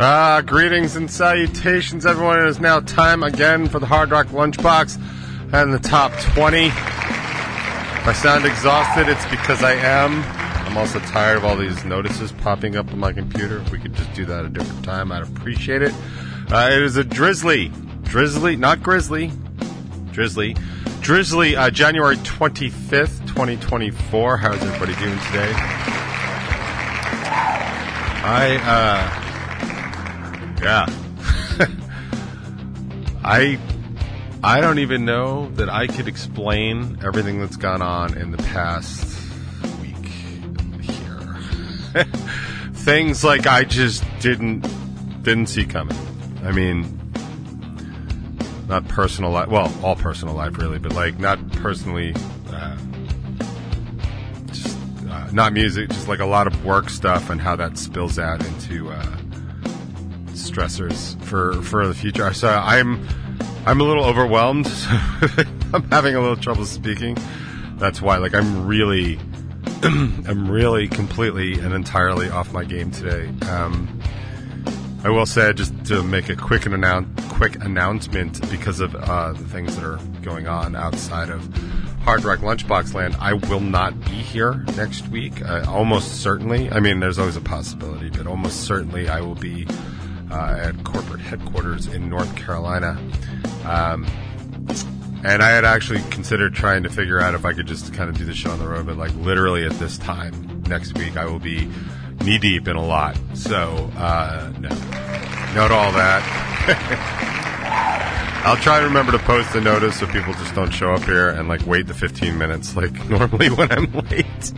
Ah, greetings and salutations, everyone. It is now time again for the Hard Rock Lunchbox and the top 20. If I sound exhausted, it's because I am. I'm also tired of all these notices popping up on my computer. If we could just do that a different time, I'd appreciate it. Uh, it is a drizzly, drizzly, not grizzly, drizzly, drizzly, uh, January 25th, 2024. How's everybody doing today? I, uh, yeah. I I don't even know that I could explain everything that's gone on in the past week here. Things like I just didn't didn't see coming. I mean, not personal life. Well, all personal life really, but like not personally. Uh, just uh, not music, just like a lot of work stuff and how that spills out into. Uh, stressors for for the future. So I'm I'm a little overwhelmed. I'm having a little trouble speaking. That's why, like, I'm really, I'm really completely and entirely off my game today. Um, I will say, just to make a quick an announce, quick announcement because of uh, the things that are going on outside of Hard Rock Lunchbox Land, I will not be here next week. Uh, almost certainly. I mean, there's always a possibility, but almost certainly I will be at corporate headquarters in North Carolina. Um, and I had actually considered trying to figure out if I could just kind of do the show on the road, but like literally at this time next week, I will be knee deep in a lot. So, uh, no. Note all that. I'll try to remember to post a notice so people just don't show up here and like wait the 15 minutes like normally when I'm late.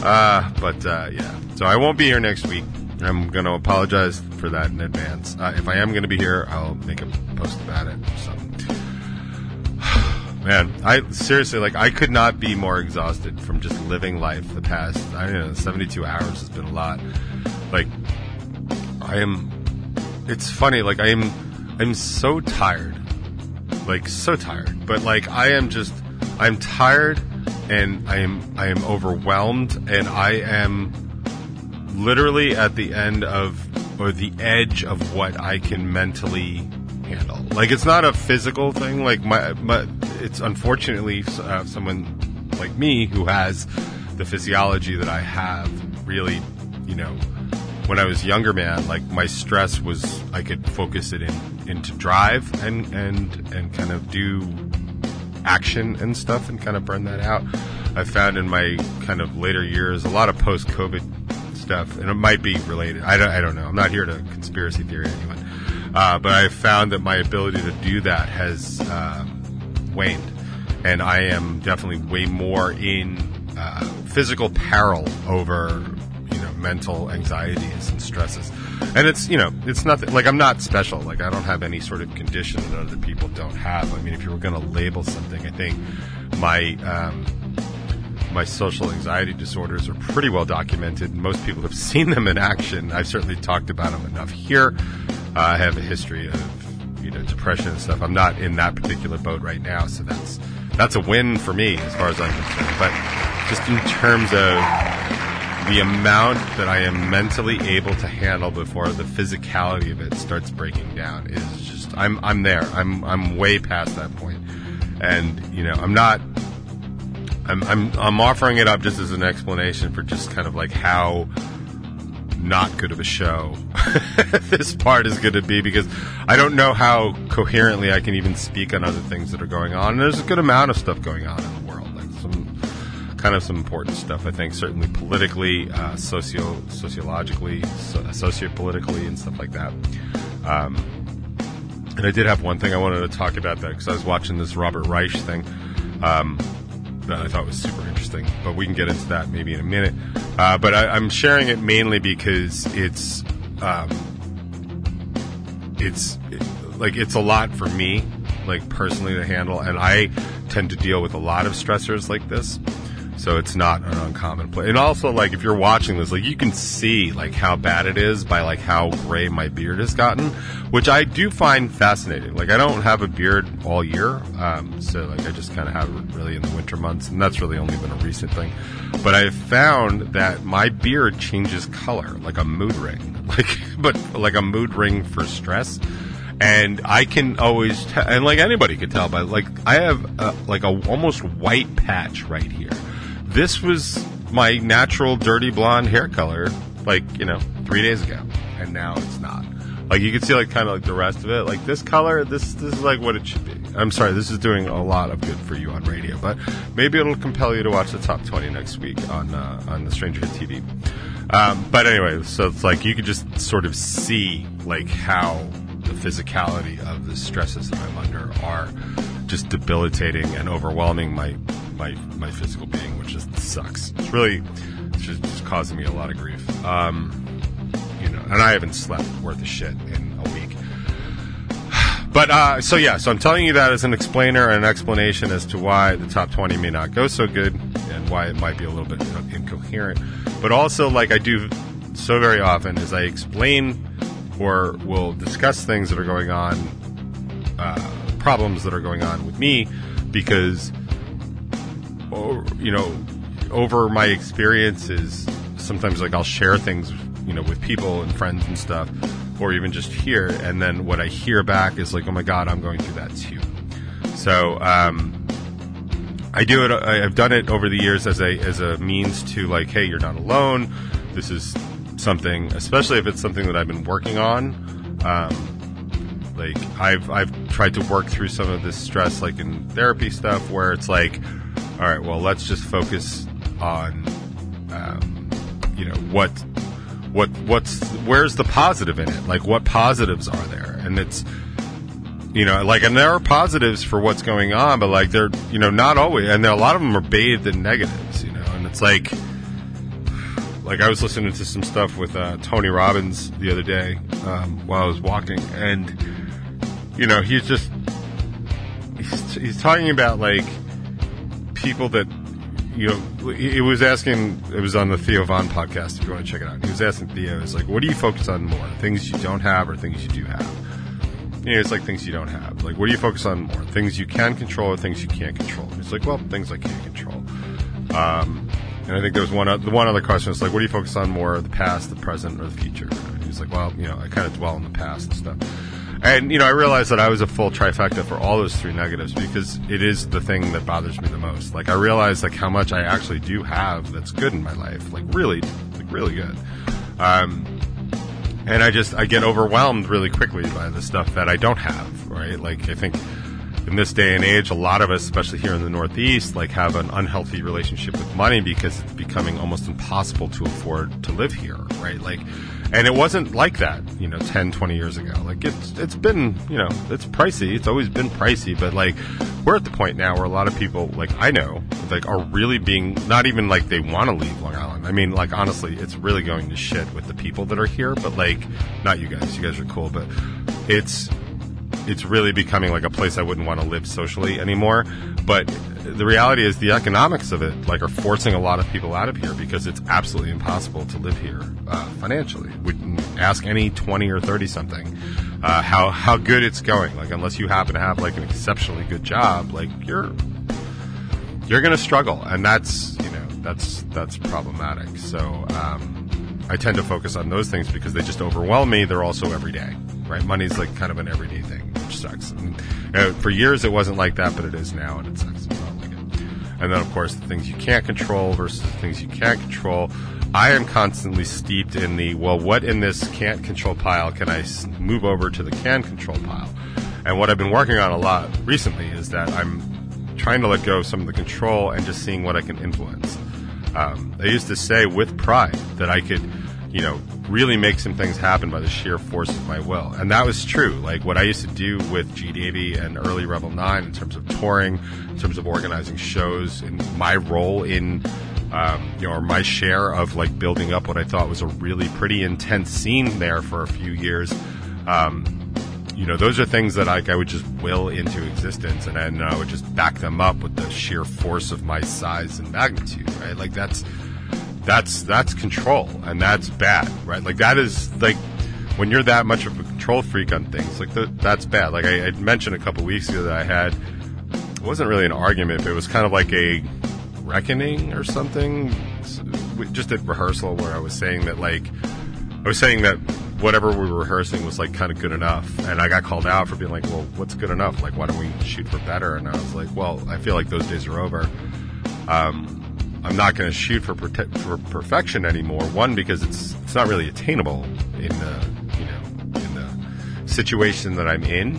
uh, but, uh, yeah. So I won't be here next week. I'm going to apologize for that in advance. Uh, if I am going to be here, I'll make a post about it. So, man, I seriously like I could not be more exhausted from just living life. The past, I don't know, 72 hours has been a lot. Like, I am. It's funny. Like I am. I'm so tired. Like so tired. But like I am just. I'm tired, and I am. I am overwhelmed, and I am literally at the end of or the edge of what I can mentally handle. Like it's not a physical thing. Like my, it's unfortunately uh, someone like me who has the physiology that I have. Really, you know, when I was younger, man, like my stress was I could focus it in into drive and and and kind of do action and stuff and kind of burn that out. I found in my kind of later years a lot of post COVID stuff, and it might be related. I don't, I don't know. I'm not here to conspiracy theory anyone, uh, but I found that my ability to do that has um, waned, and I am definitely way more in uh, physical peril over you know mental anxieties and stresses. And it's you know it's nothing like I'm not special. Like I don't have any sort of condition that other people don't have. I mean, if you were going to label something, I think my um, my social anxiety disorders are pretty well documented. Most people have seen them in action. I've certainly talked about them enough here. Uh, I have a history of you know depression and stuff. I'm not in that particular boat right now, so that's that's a win for me as far as I'm concerned. But just in terms of the amount that I am mentally able to handle before the physicality of it starts breaking down is just I'm I'm there. I'm I'm way past that point. And you know, I'm not I'm, I'm, I'm offering it up just as an explanation for just kind of like how not good of a show this part is going to be because I don't know how coherently I can even speak on other things that are going on. And there's a good amount of stuff going on in the world, like some kind of some important stuff. I think certainly politically, uh, socio sociologically, so, sociopolitically, and stuff like that. Um, and I did have one thing I wanted to talk about that because I was watching this Robert Reich thing. Um, that I thought was super interesting. But we can get into that maybe in a minute. Uh, but I, am sharing it mainly because it's um, it's it, like it's a lot for me, like personally to handle, and I tend to deal with a lot of stressors like this. So it's not an uncommon place. And also, like, if you're watching this, like, you can see, like, how bad it is by, like, how gray my beard has gotten, which I do find fascinating. Like, I don't have a beard all year. Um, so, like, I just kind of have it really in the winter months. And that's really only been a recent thing. But I've found that my beard changes color, like a mood ring. Like, but like a mood ring for stress and I can always tell, and like anybody could tell, but like I have a, like a almost white patch right here. This was my natural dirty blonde hair color, like you know, three days ago, and now it's not. Like you can see, like kind of like the rest of it, like this color. This this is like what it should be. I'm sorry, this is doing a lot of good for you on radio, but maybe it'll compel you to watch the top 20 next week on uh, on the Stranger TV. Um, but anyway, so it's like you can just sort of see like how the physicality of the stresses that I'm under are just debilitating and overwhelming my my my physical being, which just sucks. It's really it's just, just causing me a lot of grief. Um, you know, and I haven't slept worth a shit in a week. But uh, so yeah, so I'm telling you that as an explainer and an explanation as to why the top 20 may not go so good and why it might be a little bit incoherent. But also, like I do so very often, is I explain or will discuss things that are going on, uh, problems that are going on with me, because, you know, over my experiences, sometimes like I'll share things, you know, with people and friends and stuff, or even just here, and then what I hear back is like, oh my god, I'm going through that too. So, um, I do it. I've done it over the years as a as a means to like, hey, you're not alone. This is something, especially if it's something that I've been working on. Um, like I've I've tried to work through some of this stress, like in therapy stuff, where it's like, all right, well, let's just focus on, um, you know, what what what's where's the positive in it? Like, what positives are there? And it's you know, like, and there are positives for what's going on, but like, they're, you know, not always, and a lot of them are bathed in negatives, you know, and it's like, like I was listening to some stuff with uh, Tony Robbins the other day um, while I was walking, and you know he's just he's, he's talking about like people that you know he was asking it was on the Theo Von podcast if you want to check it out. He was asking Theo, "It's like what do you focus on more, things you don't have or things you do have?" You know, it's like things you don't have. Like what do you focus on more, things you can control or things you can't control? It's like well, things I can't control. Um, and I think there was one the one other question was like, what do you focus on more, the past, the present, or the future? And he's like, well, you know, I kind of dwell in the past and stuff. And you know, I realized that I was a full trifecta for all those three negatives because it is the thing that bothers me the most. Like I realized like how much I actually do have that's good in my life, like really, like really good. Um, and I just I get overwhelmed really quickly by the stuff that I don't have. Right? Like I think in this day and age, a lot of us, especially here in the Northeast, like have an unhealthy relationship with money because it's becoming almost impossible to afford to live here, right? Like, and it wasn't like that, you know, 10, 20 years ago. Like it's, it's been, you know, it's pricey. It's always been pricey, but like we're at the point now where a lot of people, like I know, like are really being, not even like they want to leave Long Island. I mean, like honestly, it's really going to shit with the people that are here, but like, not you guys, you guys are cool, but it's, it's really becoming like a place I wouldn't want to live socially anymore. But the reality is the economics of it like are forcing a lot of people out of here because it's absolutely impossible to live here uh, financially. We ask any twenty or thirty something uh, how how good it's going. Like unless you happen to have like an exceptionally good job, like you're you're to struggle, and that's you know that's that's problematic. So. Um, I tend to focus on those things because they just overwhelm me. They're also every day, right? Money's like kind of an everyday thing, which sucks. And, uh, for years it wasn't like that, but it is now, and it sucks. And then, of course, the things you can't control versus the things you can't control. I am constantly steeped in the well, what in this can't control pile can I move over to the can control pile? And what I've been working on a lot recently is that I'm trying to let go of some of the control and just seeing what I can influence. Um, I used to say with pride that I could, you know, really make some things happen by the sheer force of my will. And that was true. Like what I used to do with G Davy and early Revel 9 in terms of touring, in terms of organizing shows, and my role in, um, you know, or my share of like building up what I thought was a really pretty intense scene there for a few years. Um, you know, those are things that like I would just will into existence, and then I would just back them up with the sheer force of my size and magnitude, right? Like that's that's that's control, and that's bad, right? Like that is like when you're that much of a control freak on things, like the, that's bad. Like I, I mentioned a couple weeks ago that I had, it wasn't really an argument, but it was kind of like a reckoning or something, just at rehearsal where I was saying that like I was saying that whatever we were rehearsing was like kind of good enough, and I got called out for being like, "Well, what's good enough? Like, why don't we shoot for better?" And I was like, "Well, I feel like those days are over. Um, I'm not going to shoot for prote- for perfection anymore. One, because it's it's not really attainable in the you know in the situation that I'm in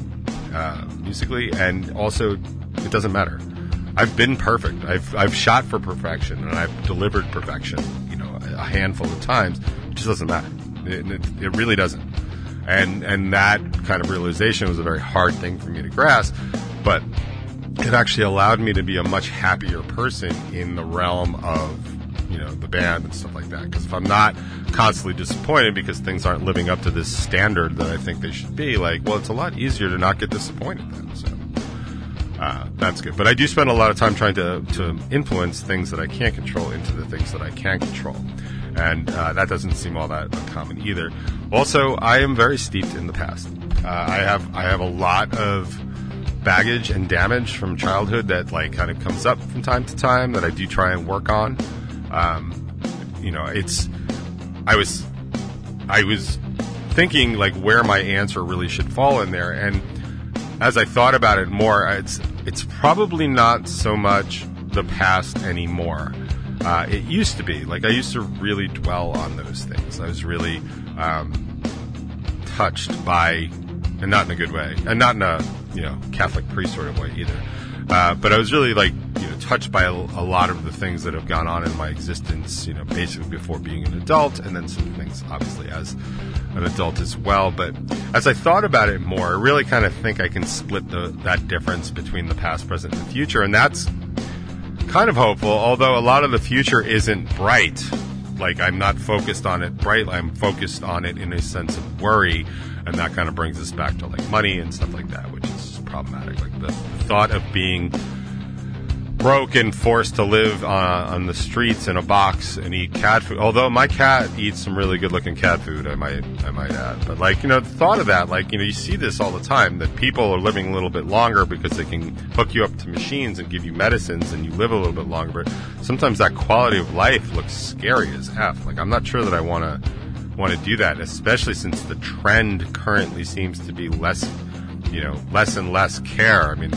uh, musically, and also it doesn't matter. I've been perfect. I've I've shot for perfection, and I've delivered perfection. You know, a handful of times. It just doesn't matter. It, it, it really doesn't. And and that kind of realization was a very hard thing for me to grasp, but it actually allowed me to be a much happier person in the realm of you know the band and stuff like that. Because if i'm not constantly disappointed because things aren't living up to this standard that i think they should be like well it's a lot easier to not get disappointed then so uh, that's good. But i do spend a lot of time trying to, to influence things that i can't control into the things that i can control. And uh, that doesn't seem all that uncommon either. Also i am very steeped in the past. Uh, i have i have a lot of baggage and damage from childhood that like kind of comes up from time to time that I do try and work on. Um, you know, it's I was I was thinking like where my answer really should fall in there, and as I thought about it more, it's it's probably not so much the past anymore. Uh, it used to be like I used to really dwell on those things. I was really um, touched by, and not in a good way, and not in a you know Catholic priest sort of way either. Uh, but I was really like you know touched by a, a, lot of the things that have gone on in my existence. You know, basically before being an adult, and then some things obviously as an adult as well. But as I thought about it more, I really kind of think I can split the, that difference between the past, present, and the future, and that's kind of hopeful. Although a lot of the future isn't bright. Like I'm not focused on it bright. I'm focused on it in a sense of worry, and that kind of brings us back to like money and stuff like that, which is problematic. Like the, thought of being broke and forced to live uh, on the streets in a box and eat cat food. Although my cat eats some really good looking cat food, I might I might add. But like you know, the thought of that, like you know, you see this all the time that people are living a little bit longer because they can hook you up to machines and give you medicines and you live a little bit longer. But sometimes that quality of life looks scary as f. Like I'm not sure that I want to want to do that, especially since the trend currently seems to be less you know, less and less care. I mean,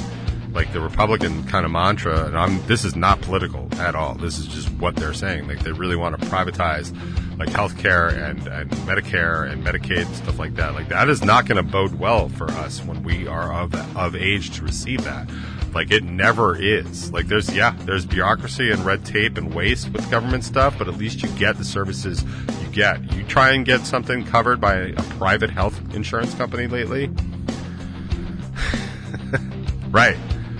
like the Republican kind of mantra, and I'm, this is not political at all. This is just what they're saying. Like they really want to privatize like healthcare and, and Medicare and Medicaid and stuff like that. Like that is not going to bode well for us when we are of, of age to receive that. Like it never is. Like there's, yeah, there's bureaucracy and red tape and waste with government stuff, but at least you get the services you get. You try and get something covered by a private health insurance company lately right.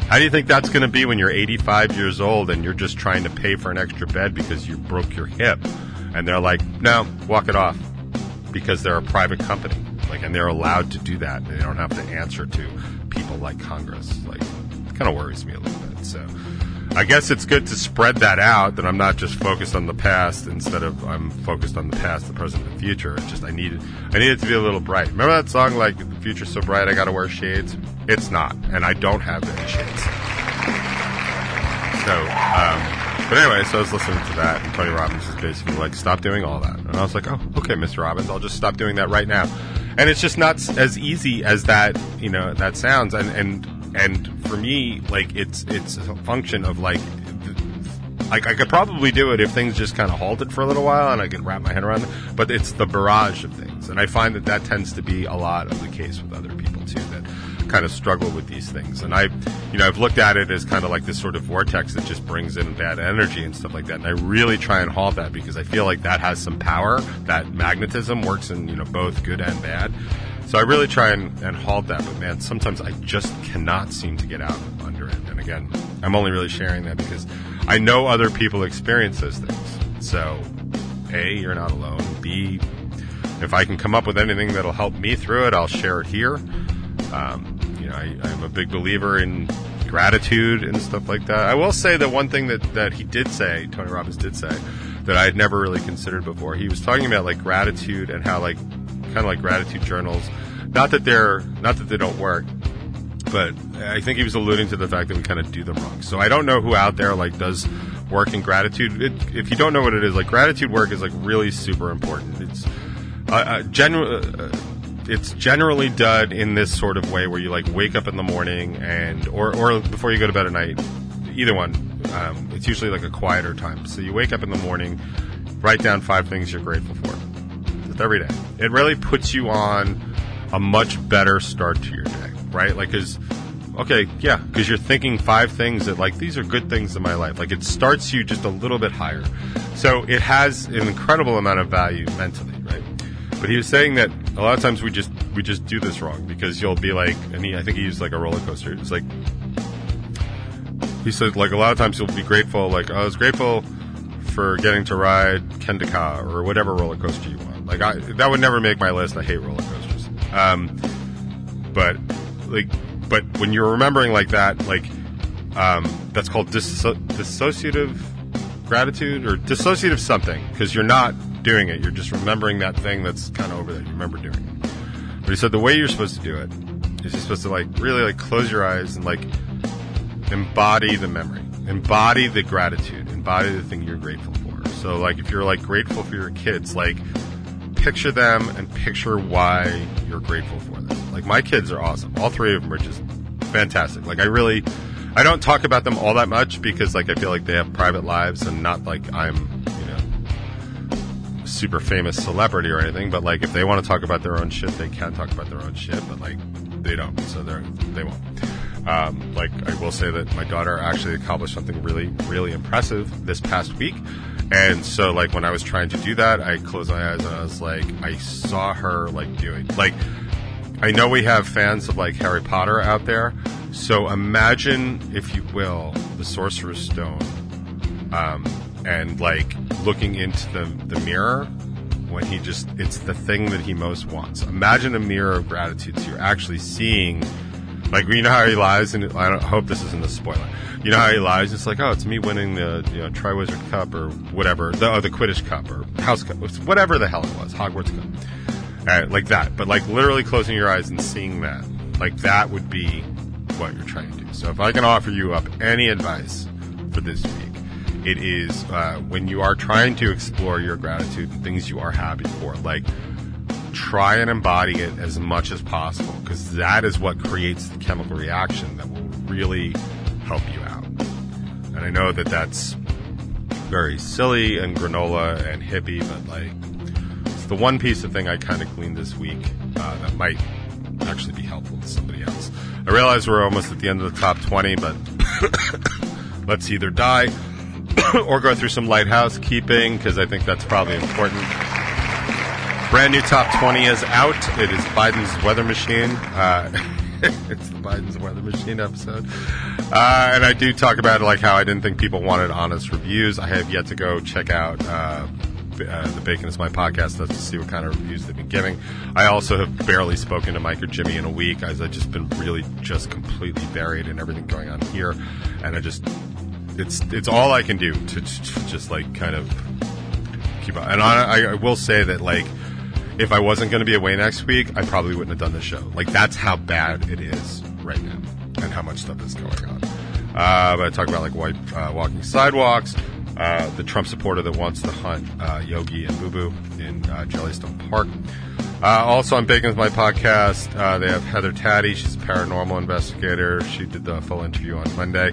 How do you think that's going to be when you're 85 years old and you're just trying to pay for an extra bed because you broke your hip? And they're like, no, walk it off because they're a private company. Like, and they're allowed to do that. They don't have to answer to people like Congress. Like, kind of worries me a little bit. So, I guess it's good to spread that out. That I'm not just focused on the past instead of I'm focused on the past, the present, and the future. It's just I needed I needed to be a little bright. Remember that song like "The Future's So Bright, I Gotta Wear Shades." It's not, and I don't have any shades. So, um, but anyway, so I was listening to that, and Tony Robbins is basically like, "Stop doing all that," and I was like, "Oh, okay, Mr. Robbins, I'll just stop doing that right now." And it's just not as easy as that, you know, that sounds, and and and for me, like it's it's a function of like like I could probably do it if things just kind of halted for a little while and I could wrap my head around it. But it's the barrage of things, and I find that that tends to be a lot of the case with other people too that kind of struggle with these things. And I, you know, I've looked at it as kind of like this sort of vortex that just brings in bad energy and stuff like that. And I really try and halt that because I feel like that has some power. That magnetism works in you know both good and bad. So I really try and, and halt that, but man, sometimes I just cannot seem to get out under it. And again, I'm only really sharing that because I know other people experience those things. So, A, you're not alone. B, if I can come up with anything that'll help me through it, I'll share it here. Um, you know, I, I'm a big believer in gratitude and stuff like that. I will say that one thing that, that he did say, Tony Robbins did say, that I had never really considered before. He was talking about like gratitude and how like kind of like gratitude journals. Not that they're not that they don't work, but I think he was alluding to the fact that we kind of do them wrong. So I don't know who out there like does work in gratitude. It, if you don't know what it is, like gratitude work is like really super important. It's uh, uh, general. Uh, it's generally done in this sort of way where you like wake up in the morning and or or before you go to bed at night. Either one. Um, it's usually like a quieter time. So you wake up in the morning, write down five things you're grateful for. Every day. It really puts you on a much better start to your day, right? Like, cause okay, yeah, because you're thinking five things that like these are good things in my life. Like it starts you just a little bit higher. So it has an incredible amount of value mentally, right? But he was saying that a lot of times we just we just do this wrong because you'll be like, and he, I think he used like a roller coaster. It's like he said like a lot of times you'll be grateful, like I was grateful for getting to ride Kingda Ka or whatever roller coaster you want. Like I, that would never make my list. I hate roller coasters. Um, but like, but when you're remembering like that, like um, that's called disso- dissociative gratitude or dissociative something because you're not doing it. You're just remembering that thing that's kind of over there. You remember doing it. But he said the way you're supposed to do it is you're supposed to like really like close your eyes and like embody the memory, embody the gratitude, embody the thing you're grateful for. So like if you're like grateful for your kids, like picture them and picture why you're grateful for them. Like my kids are awesome. All three of them are just fantastic. Like I really, I don't talk about them all that much because like I feel like they have private lives and not like I'm, you know, super famous celebrity or anything. But like if they want to talk about their own shit, they can talk about their own shit. But like they don't, so they're they won't. Um, like I will say that my daughter actually accomplished something really, really impressive this past week. And so like when I was trying to do that, I closed my eyes and I was like, I saw her like doing like, I know we have fans of like Harry Potter out there. So imagine, if you will, the Sorcerer's Stone, um, and like looking into the, the mirror when he just, it's the thing that he most wants. Imagine a mirror of gratitude. So you're actually seeing like you know how he lies, and I don't hope this isn't a spoiler. You know how he lies? It's like, oh, it's me winning the you know Triwizard Cup or whatever, the oh, the Quidditch Cup or House Cup, whatever the hell it was, Hogwarts Cup, right, like that. But like literally closing your eyes and seeing that, like that would be what you're trying to do. So if I can offer you up any advice for this week, it is uh, when you are trying to explore your gratitude and things you are happy for, like try and embody it as much as possible because that is what creates the chemical reaction that will really help you out. And I know that that's very silly and granola and hippie, but like it's the one piece of thing I kind of gleaned this week uh, that might actually be helpful to somebody else. I realize we're almost at the end of the top 20, but let's either die or go through some light housekeeping because I think that's probably important. Brand new top 20 is out. It is Biden's Weather Machine. Uh, it's the Biden's Weather Machine episode. Uh, and I do talk about like how I didn't think people wanted honest reviews. I have yet to go check out uh, uh, the Bacon is My podcast to see what kind of reviews they've been giving. I also have barely spoken to Mike or Jimmy in a week as I've just been really just completely buried in everything going on here. And I just, it's, it's all I can do to, to just like kind of keep up. And I, I will say that like, if I wasn't going to be away next week, I probably wouldn't have done the show. Like that's how bad it is right now, and how much stuff is going on. Uh, but I talk about like white uh, walking sidewalks, uh, the Trump supporter that wants to hunt uh, Yogi and Boo Boo in uh, Jellystone Park. Uh, also on Bacon's My Podcast, they have Heather Taddy. She's a paranormal investigator. She did the full interview on Monday.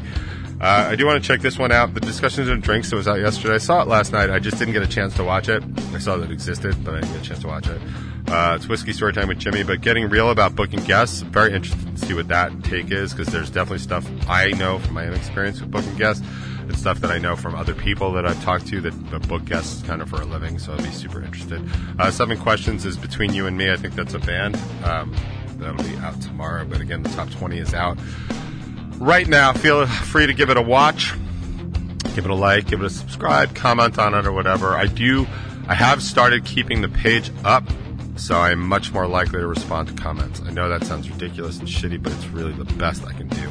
Uh, I do want to check this one out. The Discussions and Drinks that was out yesterday. I saw it last night. I just didn't get a chance to watch it. I saw that it existed, but I didn't get a chance to watch it. Uh, it's Whiskey Story Time with Jimmy, but getting real about booking guests. Very interested to see what that take is because there's definitely stuff I know from my own experience with booking guests and stuff that I know from other people that I've talked to that, that book guests kind of for a living. So I'd be super interested. Uh, Seven Questions is Between You and Me. I think that's a band. Um, that'll be out tomorrow, but again, the top 20 is out right now. Feel free to give it a watch, give it a like, give it a subscribe, comment on it or whatever. I do. I have started keeping the page up So I'm much more likely to respond to comments. I know that sounds ridiculous and shitty, but it's really the best I can do.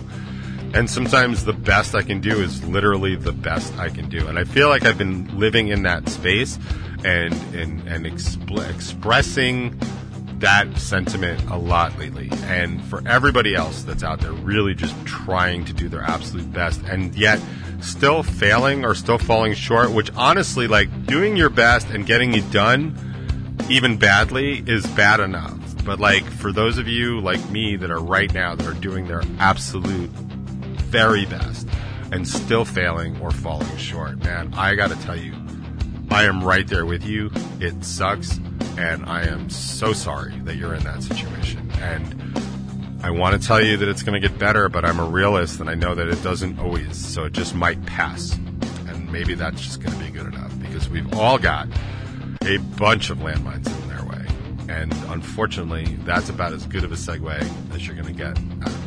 And sometimes the best I can do is literally the best I can do. And I feel like I've been living in that space and and, and expl- expressing that sentiment a lot lately. And for everybody else that's out there really just trying to do their absolute best and yet still failing or still falling short, which honestly, like doing your best and getting it done even badly is bad enough. But like for those of you like me that are right now that are doing their absolute very best and still failing or falling short, man, I gotta tell you, I am right there with you. It sucks, and I am so sorry that you're in that situation. And I want to tell you that it's going to get better, but I'm a realist, and I know that it doesn't always. So it just might pass, and maybe that's just going to be good enough because we've all got a bunch of landmines in their way, and unfortunately, that's about as good of a segue as you're going to get out of